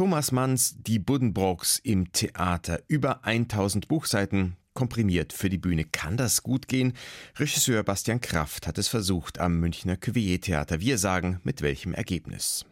Thomas Manns Die Buddenbrooks im Theater. Über 1000 Buchseiten, komprimiert für die Bühne. Kann das gut gehen? Regisseur Bastian Kraft hat es versucht am Münchner Cuvier-Theater. Wir sagen, mit welchem Ergebnis.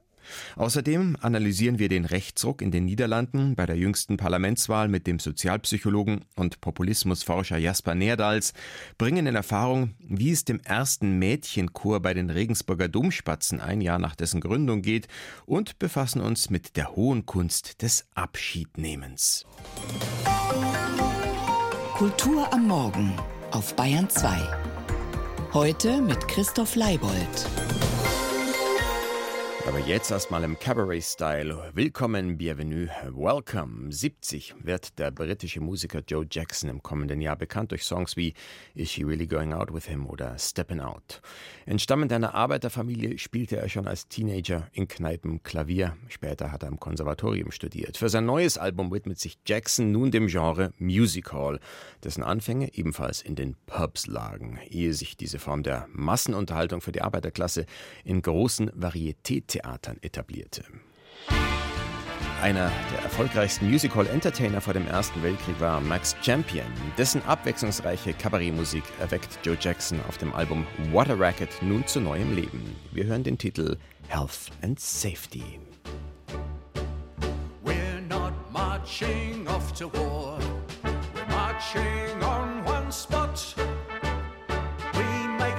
Außerdem analysieren wir den Rechtsruck in den Niederlanden bei der jüngsten Parlamentswahl mit dem Sozialpsychologen und Populismusforscher Jasper Nerdals, bringen in Erfahrung, wie es dem ersten Mädchenchor bei den Regensburger Domspatzen ein Jahr nach dessen Gründung geht und befassen uns mit der hohen Kunst des Abschiednehmens. Kultur am Morgen auf Bayern 2. Heute mit Christoph Leibold. Aber jetzt erstmal im Cabaret-Style. Willkommen, bienvenue, welcome. 70 wird der britische Musiker Joe Jackson im kommenden Jahr bekannt durch Songs wie Is She Really Going Out With Him oder Steppin' Out. Entstammend einer Arbeiterfamilie spielte er schon als Teenager in Kneipen Klavier. Später hat er am Konservatorium studiert. Für sein neues Album widmet sich Jackson nun dem Genre Music Hall, dessen Anfänge ebenfalls in den Pubs lagen, ehe sich diese Form der Massenunterhaltung für die Arbeiterklasse in großen Varieté Theatern etablierte. Einer der erfolgreichsten Musical-Entertainer vor dem Ersten Weltkrieg war Max Champion. Dessen abwechslungsreiche Kabarettmusik erweckt Joe Jackson auf dem Album Water Racket nun zu neuem Leben. Wir hören den Titel Health and Safety. We're not marching off to war. We're marching on one spot.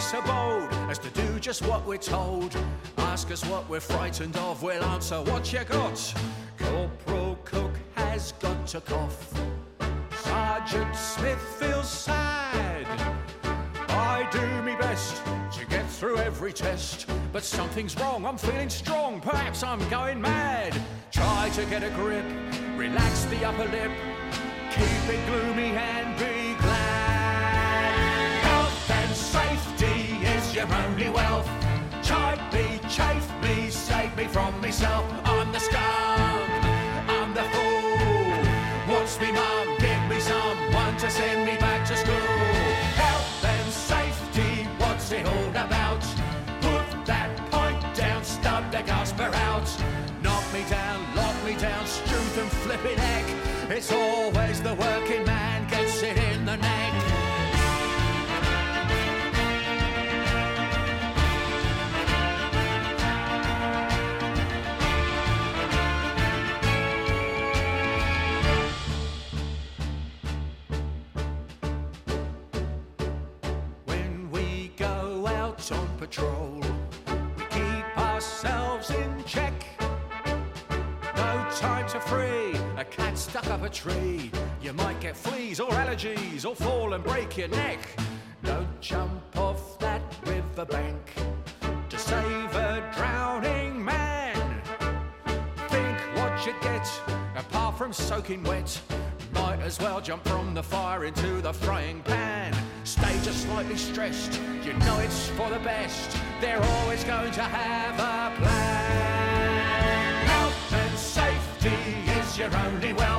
So bold as to do just what we're told. Ask us what we're frightened of, we'll answer what you got. Corporal Cook has got to cough. Sergeant Smith feels sad. I do me best to get through every test, but something's wrong. I'm feeling strong, perhaps I'm going mad. Try to get a grip, relax the upper lip, keep it gloomy and be your only wealth. Chide me, chafe me, save me from myself. I'm the scum, I'm the fool. What's me mum? Give me someone to send me back to school. Health and safety, what's it all about? Put that point down, stub the gasper out. Knock me down, lock me down, struth and flipping neck. It's always the working man gets it in the neck. A tree. You might get fleas or allergies or fall and break your neck. Don't jump off that riverbank to save a drowning man. Think what you'd get apart from soaking wet. Might as well jump from the fire into the frying pan. Stay just slightly stressed, you know it's for the best. They're always going to have a plan. Health and safety is your only wealth.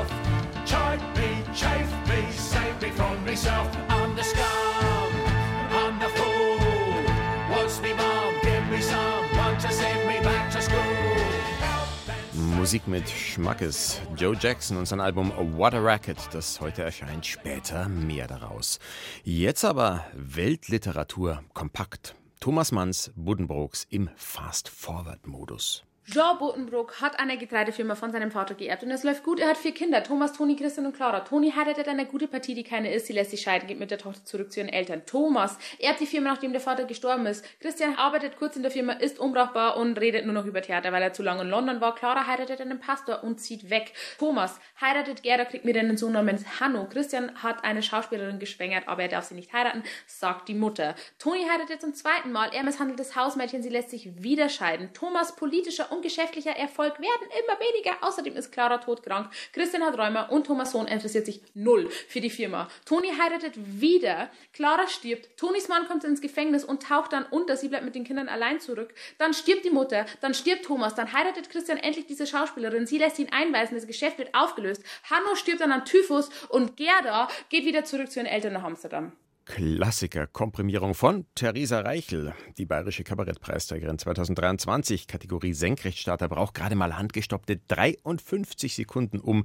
Musik mit Schmackes. Joe Jackson und sein Album Water Racket, das heute erscheint, später mehr daraus. Jetzt aber Weltliteratur kompakt. Thomas Manns Buddenbrooks im Fast-Forward-Modus. Jean Buddenbrook hat eine Getreidefirma von seinem Vater geerbt und es läuft gut. Er hat vier Kinder, Thomas, Toni, Christian und Clara. Toni heiratet eine gute Partie, die keine ist. Sie lässt sich scheiden, geht mit der Tochter zurück zu ihren Eltern. Thomas erbt die Firma, nachdem der Vater gestorben ist. Christian arbeitet kurz in der Firma, ist unbrauchbar und redet nur noch über Theater, weil er zu lange in London war. Clara heiratet einen Pastor und zieht weg. Thomas heiratet Gerda, kriegt mit einen Sohn namens Hanno. Christian hat eine Schauspielerin geschwängert, aber er darf sie nicht heiraten, sagt die Mutter. Toni heiratet zum zweiten Mal. Er misshandelt das Hausmädchen, sie lässt sich wieder scheiden. Thomas politischer und geschäftlicher Erfolg werden immer weniger. Außerdem ist Clara todkrank. Christian hat Rheuma und Thomas Sohn interessiert sich null für die Firma. Toni heiratet wieder. Clara stirbt. Tonis Mann kommt ins Gefängnis und taucht dann unter. Sie bleibt mit den Kindern allein zurück. Dann stirbt die Mutter. Dann stirbt Thomas. Dann heiratet Christian endlich diese Schauspielerin. Sie lässt ihn einweisen. Das Geschäft wird aufgelöst. Hanno stirbt dann an Typhus und Gerda geht wieder zurück zu ihren Eltern nach Amsterdam. Klassiker-Komprimierung von Theresa Reichel, die bayerische Kabarettpreisträgerin 2023, Kategorie Senkrechtstarter, braucht gerade mal handgestoppte 53 Sekunden, um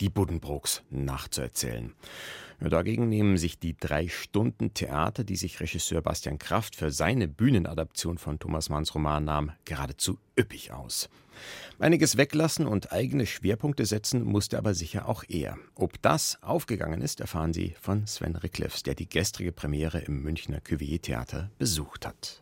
die Buddenbrooks nachzuerzählen. Dagegen nehmen sich die drei Stunden Theater, die sich Regisseur Bastian Kraft für seine Bühnenadaption von Thomas Manns Roman nahm, geradezu üppig aus. Einiges weglassen und eigene Schwerpunkte setzen musste aber sicher auch er. Ob das aufgegangen ist, erfahren Sie von Sven Ricklefs, der die gestrige Premiere im Münchner Cuvier Theater besucht hat.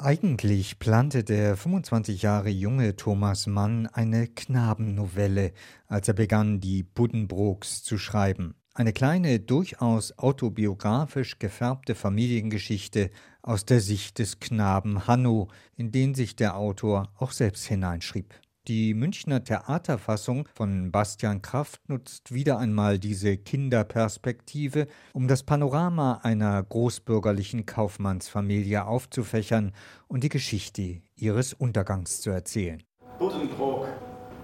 Eigentlich plante der 25 Jahre junge Thomas Mann eine Knabennovelle, als er begann, die Buddenbrooks zu schreiben. Eine kleine, durchaus autobiografisch gefärbte Familiengeschichte aus der Sicht des Knaben Hanno, in den sich der Autor auch selbst hineinschrieb. Die Münchner Theaterfassung von Bastian Kraft nutzt wieder einmal diese Kinderperspektive, um das Panorama einer großbürgerlichen Kaufmannsfamilie aufzufächern und die Geschichte ihres Untergangs zu erzählen. Buddenbrook,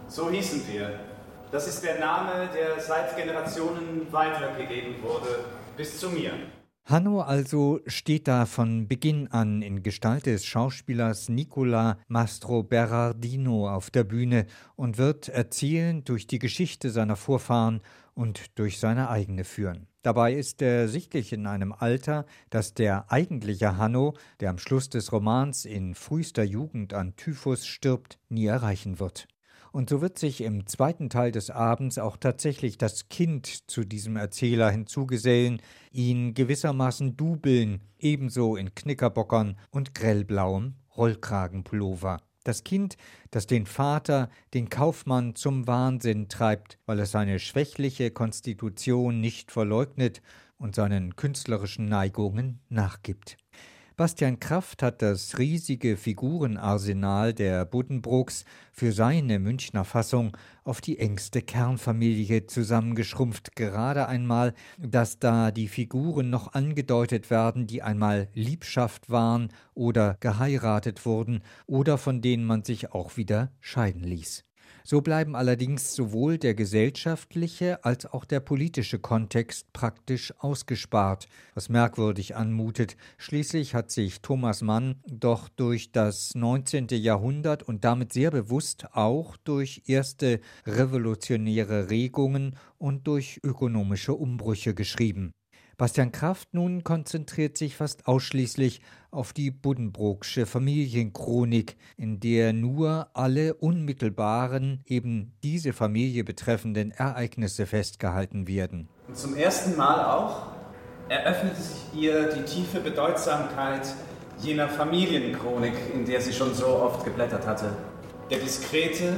so hießen wir. Das ist der Name, der seit Generationen weitergegeben wurde, bis zu mir. Hanno also steht da von Beginn an in Gestalt des Schauspielers Nicola Mastro Berardino auf der Bühne und wird erzählend durch die Geschichte seiner Vorfahren und durch seine eigene führen. Dabei ist er sichtlich in einem Alter, das der eigentliche Hanno, der am Schluss des Romans in frühester Jugend an Typhus stirbt, nie erreichen wird. Und so wird sich im zweiten Teil des Abends auch tatsächlich das Kind zu diesem Erzähler hinzugesellen, ihn gewissermaßen dubeln, ebenso in Knickerbockern und grellblauem Rollkragenpullover. Das Kind, das den Vater, den Kaufmann zum Wahnsinn treibt, weil es seine schwächliche Konstitution nicht verleugnet und seinen künstlerischen Neigungen nachgibt. Bastian Kraft hat das riesige Figurenarsenal der Buddenbrooks für seine Münchner Fassung auf die engste Kernfamilie zusammengeschrumpft, gerade einmal, dass da die Figuren noch angedeutet werden, die einmal Liebschaft waren oder geheiratet wurden oder von denen man sich auch wieder scheiden ließ. So bleiben allerdings sowohl der gesellschaftliche als auch der politische Kontext praktisch ausgespart, was merkwürdig anmutet. Schließlich hat sich Thomas Mann doch durch das 19. Jahrhundert und damit sehr bewusst auch durch erste revolutionäre Regungen und durch ökonomische Umbrüche geschrieben. Bastian Kraft nun konzentriert sich fast ausschließlich auf die Buddenbrooksche Familienchronik, in der nur alle unmittelbaren, eben diese Familie betreffenden Ereignisse festgehalten werden. Und zum ersten Mal auch eröffnete sich ihr die tiefe Bedeutsamkeit jener Familienchronik, in der sie schon so oft geblättert hatte. Der diskrete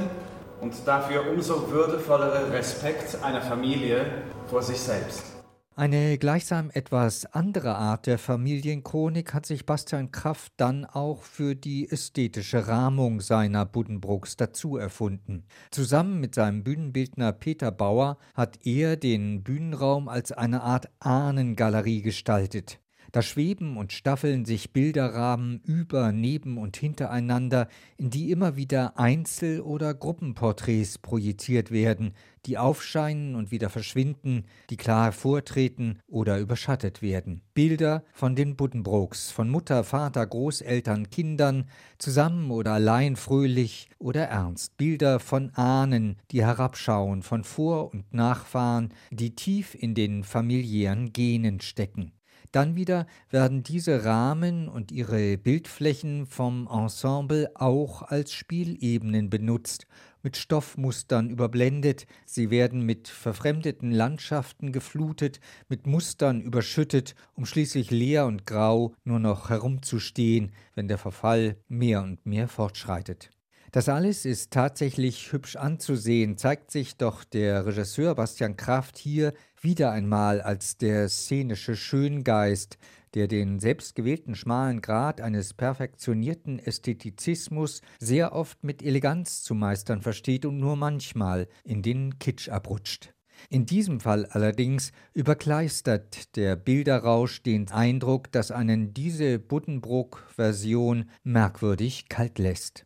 und dafür umso würdevollere Respekt einer Familie vor sich selbst. Eine gleichsam etwas andere Art der Familienchronik hat sich Bastian Kraft dann auch für die ästhetische Rahmung seiner Buddenbrooks dazu erfunden. Zusammen mit seinem Bühnenbildner Peter Bauer hat er den Bühnenraum als eine Art Ahnengalerie gestaltet. Da schweben und staffeln sich Bilderrahmen über, neben und hintereinander, in die immer wieder Einzel- oder Gruppenporträts projiziert werden, die aufscheinen und wieder verschwinden, die klar hervortreten oder überschattet werden. Bilder von den Buddenbrooks, von Mutter, Vater, Großeltern, Kindern, zusammen oder allein fröhlich oder ernst. Bilder von Ahnen, die herabschauen, von Vor- und Nachfahren, die tief in den familiären Genen stecken. Dann wieder werden diese Rahmen und ihre Bildflächen vom Ensemble auch als Spielebenen benutzt, mit Stoffmustern überblendet, sie werden mit verfremdeten Landschaften geflutet, mit Mustern überschüttet, um schließlich leer und grau nur noch herumzustehen, wenn der Verfall mehr und mehr fortschreitet. Das alles ist tatsächlich hübsch anzusehen, zeigt sich doch der Regisseur Bastian Kraft hier wieder einmal als der szenische Schöngeist, der den selbstgewählten schmalen Grad eines perfektionierten Ästhetizismus sehr oft mit Eleganz zu meistern versteht und nur manchmal in den Kitsch abrutscht. In diesem Fall allerdings überkleistert der Bilderrausch den Eindruck, dass einen diese Buddenbrook-Version merkwürdig kalt lässt.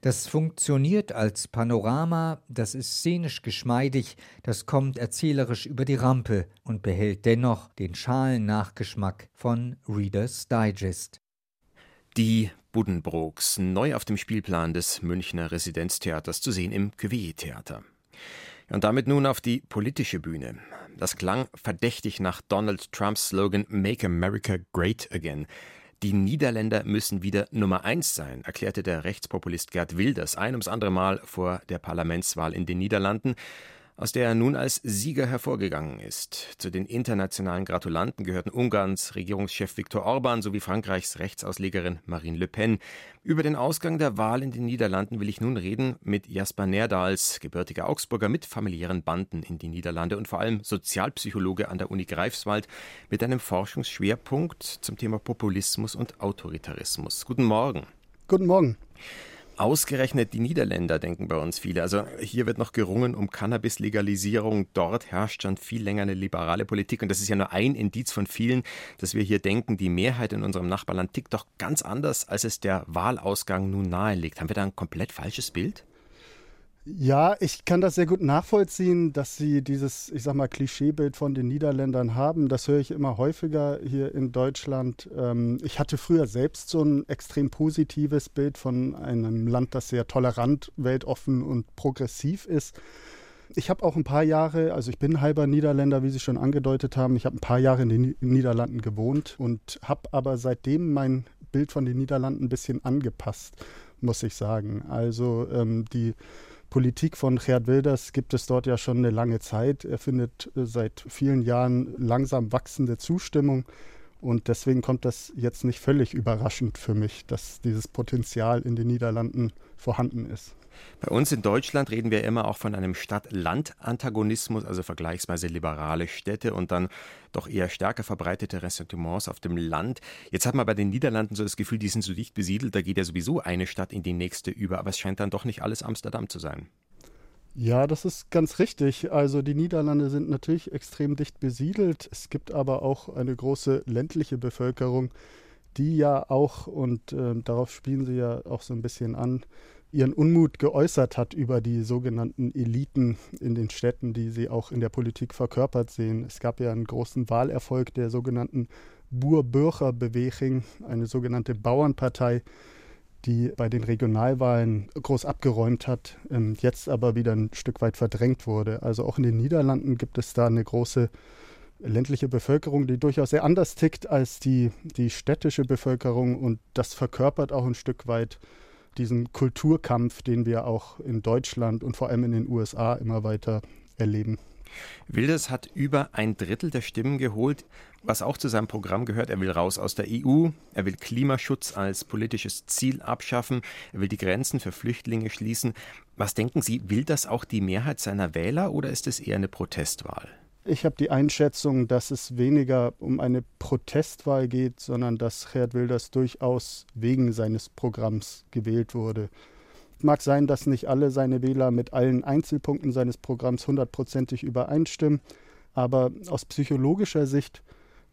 Das funktioniert als Panorama, das ist szenisch geschmeidig, das kommt erzählerisch über die Rampe und behält dennoch den schalen Nachgeschmack von Reader's Digest. Die Buddenbrooks, neu auf dem Spielplan des Münchner Residenztheaters zu sehen im Cuvier-Theater. Und damit nun auf die politische Bühne. Das klang verdächtig nach Donald Trumps Slogan Make America Great Again. Die Niederländer müssen wieder Nummer eins sein, erklärte der Rechtspopulist Gerd Wilders ein ums andere Mal vor der Parlamentswahl in den Niederlanden aus der er nun als Sieger hervorgegangen ist. Zu den internationalen Gratulanten gehörten Ungarns Regierungschef Viktor Orban sowie Frankreichs Rechtsauslegerin Marine Le Pen. Über den Ausgang der Wahl in den Niederlanden will ich nun reden mit Jasper Nerdals, gebürtiger Augsburger mit familiären Banden in die Niederlande und vor allem Sozialpsychologe an der Uni Greifswald mit einem Forschungsschwerpunkt zum Thema Populismus und Autoritarismus. Guten Morgen. Guten Morgen. Ausgerechnet die Niederländer denken bei uns viele. Also hier wird noch gerungen um Cannabis-Legalisierung. Dort herrscht schon viel länger eine liberale Politik. Und das ist ja nur ein Indiz von vielen, dass wir hier denken, die Mehrheit in unserem Nachbarland tickt doch ganz anders, als es der Wahlausgang nun nahelegt. Haben wir da ein komplett falsches Bild? Ja, ich kann das sehr gut nachvollziehen, dass Sie dieses, ich sag mal, Klischeebild von den Niederländern haben. Das höre ich immer häufiger hier in Deutschland. Ähm, ich hatte früher selbst so ein extrem positives Bild von einem Land, das sehr tolerant, weltoffen und progressiv ist. Ich habe auch ein paar Jahre, also ich bin halber Niederländer, wie Sie schon angedeutet haben. Ich habe ein paar Jahre in den Niederlanden gewohnt und habe aber seitdem mein Bild von den Niederlanden ein bisschen angepasst, muss ich sagen. Also ähm, die Politik von Gerd Wilders gibt es dort ja schon eine lange Zeit. Er findet äh, seit vielen Jahren langsam wachsende Zustimmung. Und deswegen kommt das jetzt nicht völlig überraschend für mich, dass dieses Potenzial in den Niederlanden vorhanden ist. Bei uns in Deutschland reden wir immer auch von einem Stadt-Land-Antagonismus, also vergleichsweise liberale Städte und dann doch eher stärker verbreitete Ressentiments auf dem Land. Jetzt hat man bei den Niederlanden so das Gefühl, die sind so dicht besiedelt, da geht ja sowieso eine Stadt in die nächste über, aber es scheint dann doch nicht alles Amsterdam zu sein. Ja, das ist ganz richtig. Also die Niederlande sind natürlich extrem dicht besiedelt. Es gibt aber auch eine große ländliche Bevölkerung, die ja auch, und äh, darauf spielen sie ja auch so ein bisschen an, ihren Unmut geäußert hat über die sogenannten Eliten in den Städten, die sie auch in der Politik verkörpert sehen. Es gab ja einen großen Wahlerfolg der sogenannten Boer-Bürger-Beweging, eine sogenannte Bauernpartei, die bei den Regionalwahlen groß abgeräumt hat, jetzt aber wieder ein Stück weit verdrängt wurde. Also auch in den Niederlanden gibt es da eine große ländliche Bevölkerung, die durchaus sehr anders tickt als die, die städtische Bevölkerung und das verkörpert auch ein Stück weit diesen Kulturkampf, den wir auch in Deutschland und vor allem in den USA immer weiter erleben. Wilders hat über ein Drittel der Stimmen geholt, was auch zu seinem Programm gehört. Er will raus aus der EU, er will Klimaschutz als politisches Ziel abschaffen, er will die Grenzen für Flüchtlinge schließen. Was denken Sie, will das auch die Mehrheit seiner Wähler oder ist es eher eine Protestwahl? Ich habe die Einschätzung, dass es weniger um eine Protestwahl geht, sondern dass Gerd Wilders durchaus wegen seines Programms gewählt wurde. Mag sein, dass nicht alle seine Wähler mit allen Einzelpunkten seines Programms hundertprozentig übereinstimmen, aber aus psychologischer Sicht,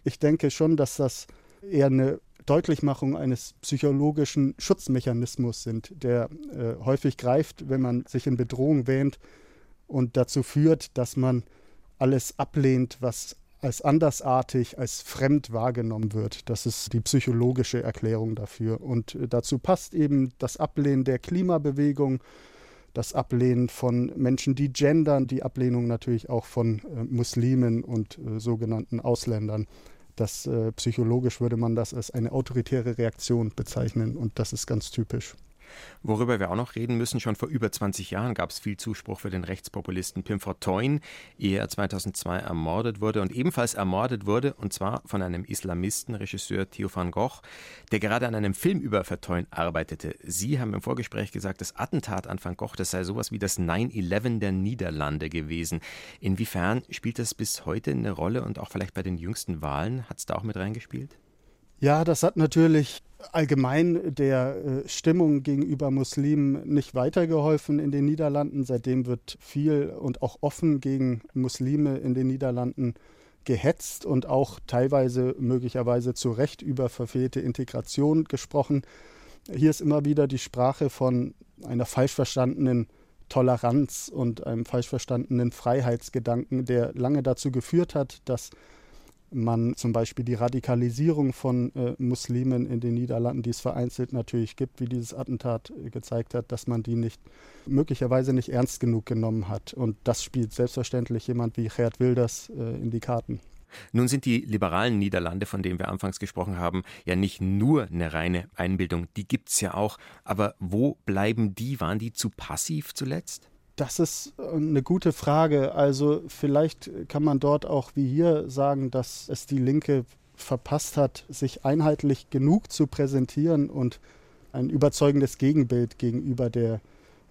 ich denke schon, dass das eher eine Deutlichmachung eines psychologischen Schutzmechanismus sind, der äh, häufig greift, wenn man sich in Bedrohung wähnt und dazu führt, dass man alles ablehnt, was als andersartig, als fremd wahrgenommen wird. Das ist die psychologische Erklärung dafür. Und äh, dazu passt eben das Ablehnen der Klimabewegung, das Ablehnen von Menschen, die gendern, die Ablehnung natürlich auch von äh, Muslimen und äh, sogenannten Ausländern. Das äh, psychologisch würde man das als eine autoritäre Reaktion bezeichnen und das ist ganz typisch. Worüber wir auch noch reden müssen, schon vor über 20 Jahren gab es viel Zuspruch für den Rechtspopulisten Pim Fortuyn, ehe er 2002 ermordet wurde und ebenfalls ermordet wurde, und zwar von einem Islamisten, Regisseur Theo van Gogh, der gerade an einem Film über Fortuyn arbeitete. Sie haben im Vorgespräch gesagt, das Attentat an van Gogh, das sei sowas wie das 9-11 der Niederlande gewesen. Inwiefern spielt das bis heute eine Rolle und auch vielleicht bei den jüngsten Wahlen? Hat es da auch mit reingespielt? Ja, das hat natürlich allgemein der äh, Stimmung gegenüber Muslimen nicht weitergeholfen in den Niederlanden. Seitdem wird viel und auch offen gegen Muslime in den Niederlanden gehetzt und auch teilweise möglicherweise zu Recht über verfehlte Integration gesprochen. Hier ist immer wieder die Sprache von einer falsch verstandenen Toleranz und einem falsch verstandenen Freiheitsgedanken, der lange dazu geführt hat, dass man zum Beispiel die Radikalisierung von äh, Muslimen in den Niederlanden, die es vereinzelt natürlich gibt, wie dieses Attentat äh, gezeigt hat, dass man die nicht möglicherweise nicht ernst genug genommen hat. Und das spielt selbstverständlich jemand wie Gerd Wilders äh, in die Karten. Nun sind die liberalen Niederlande, von denen wir anfangs gesprochen haben, ja nicht nur eine reine Einbildung, die gibt es ja auch. Aber wo bleiben die? Waren die zu passiv zuletzt? Das ist äh, eine gute Frage. Also vielleicht kann man dort auch wie hier sagen, dass es die Linke verpasst hat, sich einheitlich genug zu präsentieren und ein überzeugendes Gegenbild gegenüber der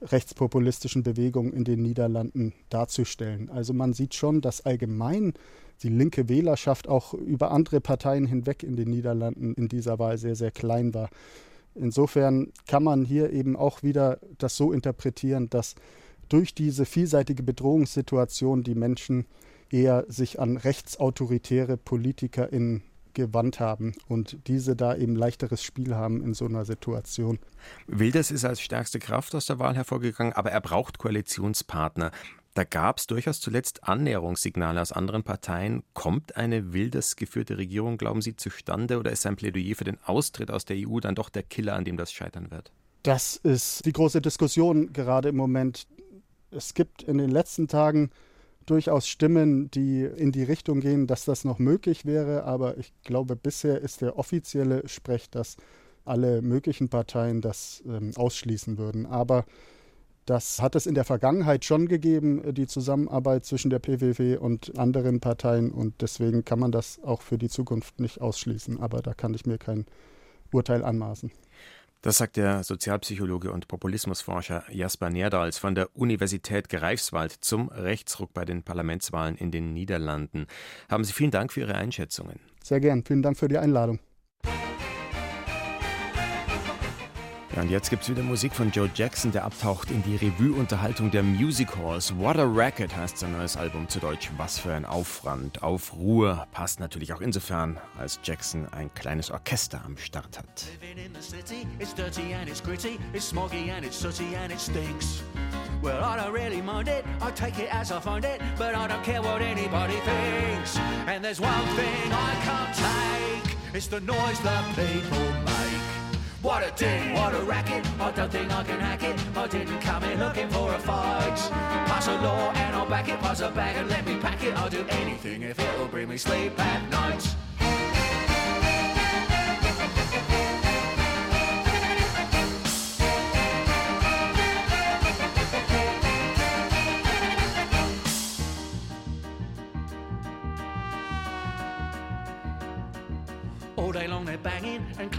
rechtspopulistischen Bewegung in den Niederlanden darzustellen. Also man sieht schon, dass allgemein die linke Wählerschaft auch über andere Parteien hinweg in den Niederlanden in dieser Wahl sehr, sehr klein war. Insofern kann man hier eben auch wieder das so interpretieren, dass durch diese vielseitige Bedrohungssituation die Menschen eher sich an rechtsautoritäre PolitikerInnen gewandt haben und diese da eben leichteres Spiel haben in so einer Situation. Wilders ist als stärkste Kraft aus der Wahl hervorgegangen, aber er braucht Koalitionspartner. Da gab es durchaus zuletzt Annäherungssignale aus anderen Parteien. Kommt eine Wilders geführte Regierung, glauben Sie, zustande oder ist sein Plädoyer für den Austritt aus der EU dann doch der Killer, an dem das scheitern wird? Das ist die große Diskussion gerade im Moment es gibt in den letzten Tagen durchaus Stimmen, die in die Richtung gehen, dass das noch möglich wäre. Aber ich glaube, bisher ist der offizielle Sprech, dass alle möglichen Parteien das ähm, ausschließen würden. Aber das hat es in der Vergangenheit schon gegeben, die Zusammenarbeit zwischen der PWW und anderen Parteien. Und deswegen kann man das auch für die Zukunft nicht ausschließen. Aber da kann ich mir kein Urteil anmaßen. Das sagt der Sozialpsychologe und Populismusforscher Jasper Nerdals von der Universität Greifswald zum Rechtsruck bei den Parlamentswahlen in den Niederlanden. Haben Sie vielen Dank für Ihre Einschätzungen. Sehr gern. Vielen Dank für die Einladung. Und jetzt gibt es wieder Musik von Joe Jackson, der abtaucht in die Revue-Unterhaltung der Music Halls. What a Racket heißt sein neues Album zu Deutsch. Was für ein Aufwand, Aufruhr. Passt natürlich auch insofern, als Jackson ein kleines Orchester am Start hat. Well, I don't really mind it, I take it as I find it, but I don't care what anybody thinks. And there's one thing I can't take, it's the noise that people make. What a ding, what a racket. I don't think I can hack it. I didn't come in looking for a fight. Pass a law and I'll back it. Pass a bag and let me pack it. I'll do anything if it'll bring me sleep at night.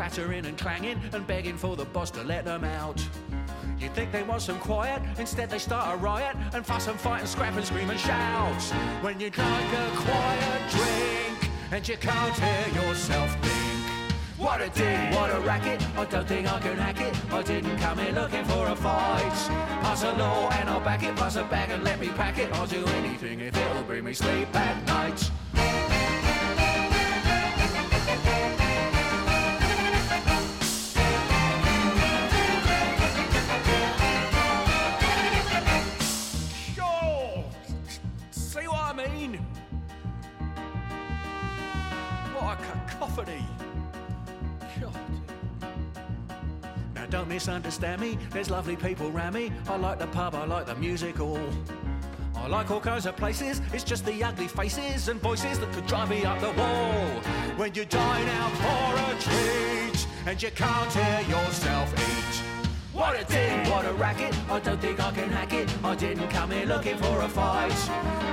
Clattering and clanging and begging for the boss to let them out. You'd think they want some quiet, instead they start a riot and fuss and fight and scrap and scream and shout. When you'd like a quiet drink and you can't hear yourself think. What a ding, what a racket, I don't think I can hack it. I didn't come here looking for a fight. Pass a law and I'll back it, pass a bag and let me pack it. I'll do anything if it'll bring me sleep at night. Misunderstand me, there's lovely people around me. I like the pub, I like the music hall. I like all kinds of places, it's just the ugly faces and voices that could drive me up the wall. When you dine out for a treat and you can't hear yourself eat. What a ding, what a racket, I don't think I can hack it. I didn't come here looking for a fight.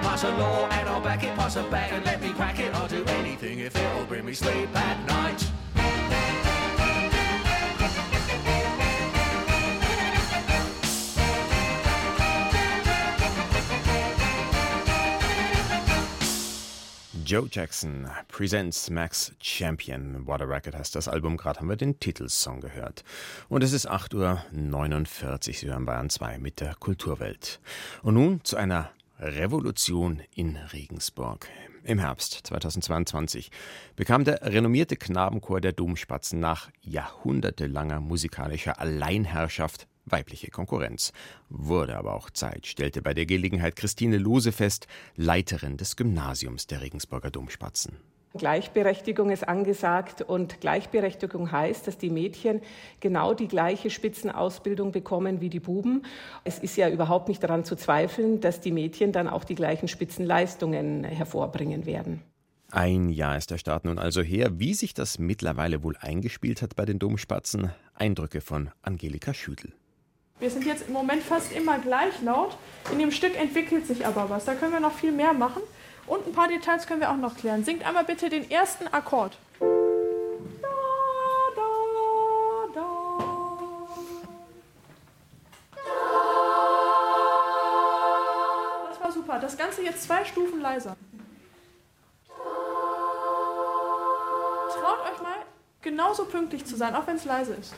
Pass a law and I'll back it, pass a bag and let me crack it. I'll do anything if it'll bring me sleep at night. Joe Jackson presents Max Champion. What a Record heißt das Album. Gerade haben wir den Titelsong gehört. Und es ist 8.49 Uhr. Sie hören Bayern 2 mit der Kulturwelt. Und nun zu einer Revolution in Regensburg. Im Herbst 2022 bekam der renommierte Knabenchor der Domspatzen nach jahrhundertelanger musikalischer Alleinherrschaft weibliche Konkurrenz. Wurde aber auch Zeit, stellte bei der Gelegenheit Christine Lose fest, Leiterin des Gymnasiums der Regensburger Domspatzen. Gleichberechtigung ist angesagt und Gleichberechtigung heißt, dass die Mädchen genau die gleiche Spitzenausbildung bekommen wie die Buben. Es ist ja überhaupt nicht daran zu zweifeln, dass die Mädchen dann auch die gleichen Spitzenleistungen hervorbringen werden. Ein Jahr ist der Start nun also her. Wie sich das mittlerweile wohl eingespielt hat bei den Domspatzen, Eindrücke von Angelika Schüdel. Wir sind jetzt im Moment fast immer gleich laut. In dem Stück entwickelt sich aber was. Da können wir noch viel mehr machen. Und ein paar Details können wir auch noch klären. Singt einmal bitte den ersten Akkord. Da, da, da. Das war super. Das Ganze jetzt zwei Stufen leiser. Traut euch mal, genauso pünktlich zu sein, auch wenn es leise ist.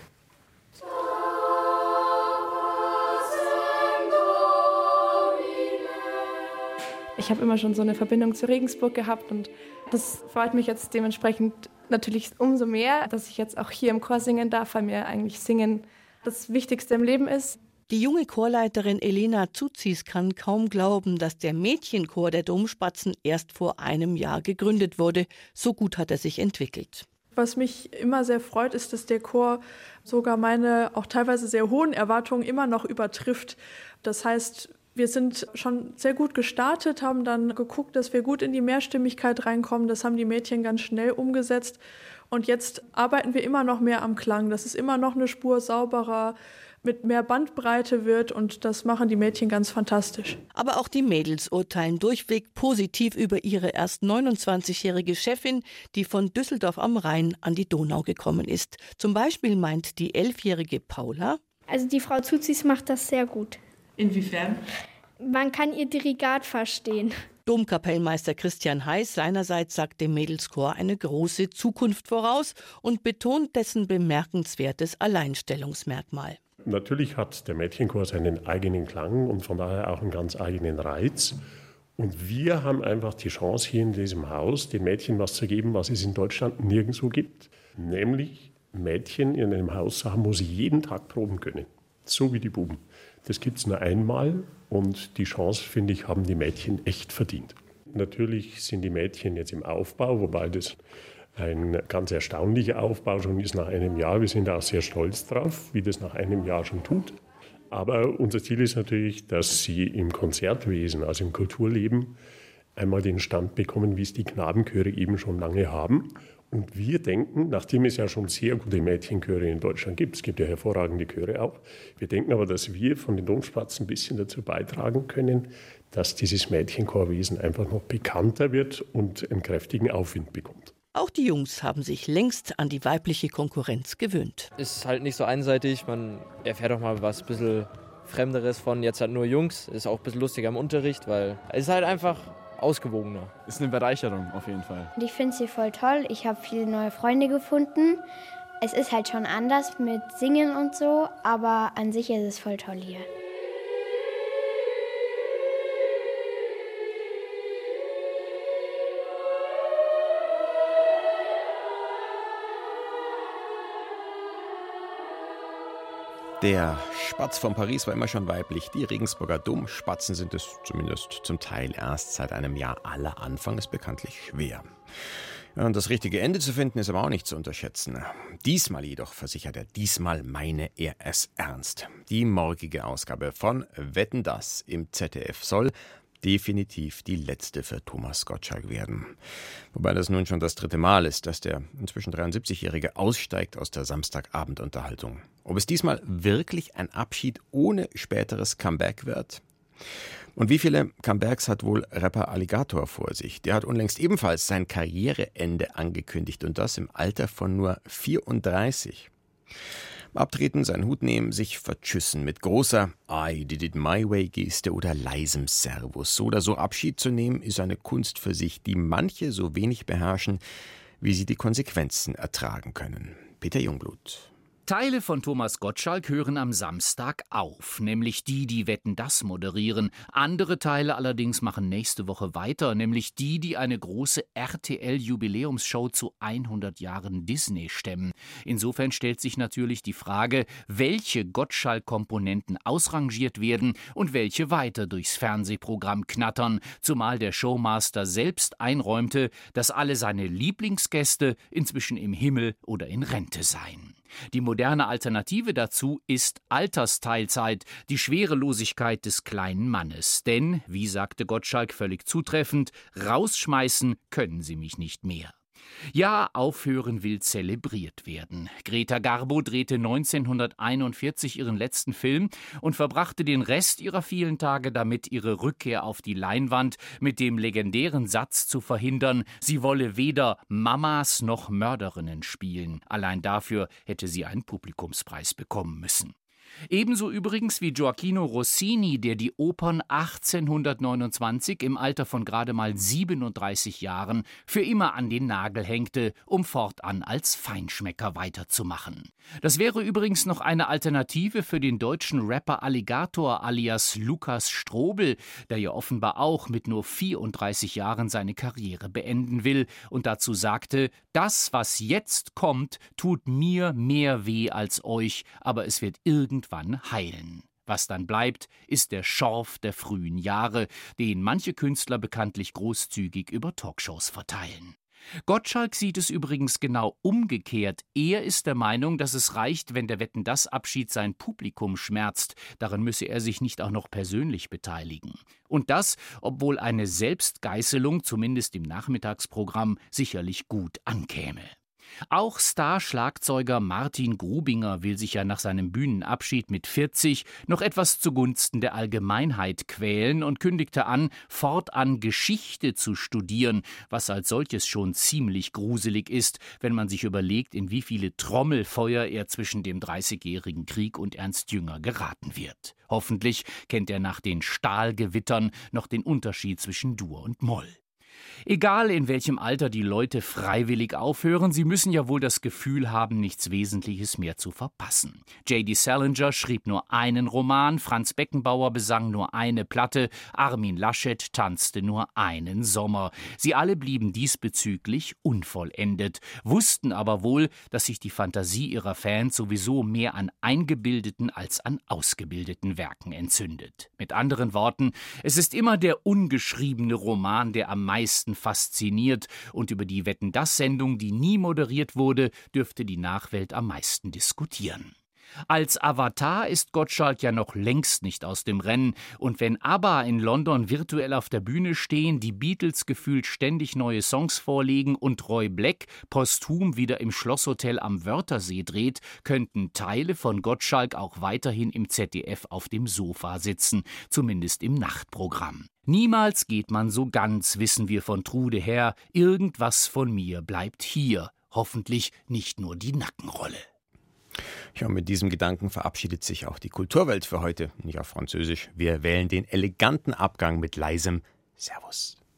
Ich habe immer schon so eine Verbindung zu Regensburg gehabt und das freut mich jetzt dementsprechend natürlich umso mehr, dass ich jetzt auch hier im Chor singen darf, weil mir eigentlich Singen das Wichtigste im Leben ist. Die junge Chorleiterin Elena Zuzis kann kaum glauben, dass der Mädchenchor der Domspatzen erst vor einem Jahr gegründet wurde. So gut hat er sich entwickelt. Was mich immer sehr freut, ist, dass der Chor sogar meine auch teilweise sehr hohen Erwartungen immer noch übertrifft. Das heißt, wir sind schon sehr gut gestartet, haben dann geguckt, dass wir gut in die Mehrstimmigkeit reinkommen. Das haben die Mädchen ganz schnell umgesetzt. Und jetzt arbeiten wir immer noch mehr am Klang, dass es immer noch eine Spur sauberer mit mehr Bandbreite wird und das machen die Mädchen ganz fantastisch. Aber auch die Mädels urteilen durchweg positiv über ihre erst 29-jährige Chefin, die von Düsseldorf am Rhein an die Donau gekommen ist. Zum Beispiel meint die elfjährige Paula, also die Frau Zuzis macht das sehr gut. Inwiefern? Man kann ihr Dirigat verstehen. Domkapellmeister Christian Heiß seinerseits sagt dem Mädelschor eine große Zukunft voraus und betont dessen bemerkenswertes Alleinstellungsmerkmal. Natürlich hat der Mädchenchor seinen eigenen Klang und von daher auch einen ganz eigenen Reiz. Und wir haben einfach die Chance, hier in diesem Haus den Mädchen was zu geben, was es in Deutschland nirgendwo gibt. Nämlich Mädchen in einem Haus zu haben, wo sie jeden Tag proben können. So wie die Buben. Das gibt es nur einmal und die Chance, finde ich, haben die Mädchen echt verdient. Natürlich sind die Mädchen jetzt im Aufbau, wobei das ein ganz erstaunlicher Aufbau schon ist nach einem Jahr. Wir sind auch sehr stolz drauf, wie das nach einem Jahr schon tut. Aber unser Ziel ist natürlich, dass sie im Konzertwesen, also im Kulturleben, einmal den Stand bekommen, wie es die Knabenchöre eben schon lange haben und wir denken, nachdem es ja schon sehr gute Mädchenchöre in Deutschland gibt, es gibt ja hervorragende Chöre auch, wir denken aber, dass wir von den Domspatzen ein bisschen dazu beitragen können, dass dieses Mädchenchorwesen einfach noch bekannter wird und einen kräftigen Aufwind bekommt. Auch die Jungs haben sich längst an die weibliche Konkurrenz gewöhnt. Ist halt nicht so einseitig, man erfährt auch mal was ein bisschen Fremderes von jetzt halt nur Jungs. Ist auch ein bisschen lustiger im Unterricht, weil es ist halt einfach ausgewogener. Ist eine Bereicherung auf jeden Fall. Und ich finde sie voll toll. Ich habe viele neue Freunde gefunden. Es ist halt schon anders mit Singen und so, aber an sich ist es voll toll hier. Der Spatz von Paris war immer schon weiblich. Die Regensburger Domspatzen sind es zumindest zum Teil erst seit einem Jahr. Aller Anfang ist bekanntlich schwer. Und das richtige Ende zu finden ist aber auch nicht zu unterschätzen. Diesmal jedoch versichert er, diesmal meine er es ernst. Die morgige Ausgabe von Wetten das im ZDF soll definitiv die letzte für Thomas Gottschalk werden. Wobei das nun schon das dritte Mal ist, dass der inzwischen 73-Jährige aussteigt aus der Samstagabendunterhaltung. Ob es diesmal wirklich ein Abschied ohne späteres Comeback wird? Und wie viele Comebacks hat wohl Rapper Alligator vor sich? Der hat unlängst ebenfalls sein Karriereende angekündigt und das im Alter von nur 34. Abtreten, seinen Hut nehmen, sich vertschüssen mit großer I did it my way Geste oder leisem Servus. So oder so Abschied zu nehmen, ist eine Kunst für sich, die manche so wenig beherrschen, wie sie die Konsequenzen ertragen können. Peter Jungblut. Teile von Thomas Gottschalk hören am Samstag auf, nämlich die, die Wetten das moderieren. Andere Teile allerdings machen nächste Woche weiter, nämlich die, die eine große RTL-Jubiläumsshow zu 100 Jahren Disney stemmen. Insofern stellt sich natürlich die Frage, welche Gottschalk-Komponenten ausrangiert werden und welche weiter durchs Fernsehprogramm knattern, zumal der Showmaster selbst einräumte, dass alle seine Lieblingsgäste inzwischen im Himmel oder in Rente seien. Die moderne Alternative dazu ist Altersteilzeit, die Schwerelosigkeit des kleinen Mannes. Denn, wie sagte Gottschalk völlig zutreffend, rausschmeißen können sie mich nicht mehr. Ja, aufhören will zelebriert werden. Greta Garbo drehte 1941 ihren letzten Film und verbrachte den Rest ihrer vielen Tage damit, ihre Rückkehr auf die Leinwand mit dem legendären Satz zu verhindern, sie wolle weder Mamas noch Mörderinnen spielen. Allein dafür hätte sie einen Publikumspreis bekommen müssen. Ebenso übrigens wie Gioacchino Rossini, der die Opern 1829 im Alter von gerade mal 37 Jahren für immer an den Nagel hängte, um fortan als Feinschmecker weiterzumachen. Das wäre übrigens noch eine Alternative für den deutschen Rapper Alligator alias Lukas Strobel, der ja offenbar auch mit nur 34 Jahren seine Karriere beenden will und dazu sagte, das, was jetzt kommt, tut mir mehr weh als euch, aber es wird irgendwann heilen. Was dann bleibt, ist der Schorf der frühen Jahre, den manche Künstler bekanntlich großzügig über Talkshows verteilen. Gottschalk sieht es übrigens genau umgekehrt. Er ist der Meinung, dass es reicht, wenn der Wetten das Abschied sein Publikum schmerzt. Daran müsse er sich nicht auch noch persönlich beteiligen. Und das, obwohl eine Selbstgeißelung, zumindest im Nachmittagsprogramm, sicherlich gut ankäme. Auch Star-Schlagzeuger Martin Grubinger will sich ja nach seinem Bühnenabschied mit 40 noch etwas zugunsten der Allgemeinheit quälen und kündigte an, fortan Geschichte zu studieren, was als solches schon ziemlich gruselig ist, wenn man sich überlegt, in wie viele Trommelfeuer er zwischen dem Dreißigjährigen Krieg und Ernst Jünger geraten wird. Hoffentlich kennt er nach den Stahlgewittern noch den Unterschied zwischen Dur und Moll. Egal in welchem Alter die Leute freiwillig aufhören, sie müssen ja wohl das Gefühl haben, nichts Wesentliches mehr zu verpassen. J.D. Salinger schrieb nur einen Roman, Franz Beckenbauer besang nur eine Platte, Armin Laschet tanzte nur einen Sommer. Sie alle blieben diesbezüglich unvollendet, wussten aber wohl, dass sich die Fantasie ihrer Fans sowieso mehr an eingebildeten als an ausgebildeten Werken entzündet. Mit anderen Worten, es ist immer der ungeschriebene Roman, der am meisten meisten fasziniert und über die Wetten das Sendung, die nie moderiert wurde, dürfte die Nachwelt am meisten diskutieren. Als Avatar ist Gottschalk ja noch längst nicht aus dem Rennen, und wenn ABBA in London virtuell auf der Bühne stehen, die Beatles gefühlt ständig neue Songs vorlegen und Roy Black posthum wieder im Schlosshotel am Wörthersee dreht, könnten Teile von Gottschalk auch weiterhin im ZDF auf dem Sofa sitzen, zumindest im Nachtprogramm. Niemals geht man so ganz, wissen wir von Trude her, irgendwas von mir bleibt hier, hoffentlich nicht nur die Nackenrolle. Ja, mit diesem Gedanken verabschiedet sich auch die Kulturwelt für heute, nicht auf Französisch. Wir wählen den eleganten Abgang mit leisem Servus.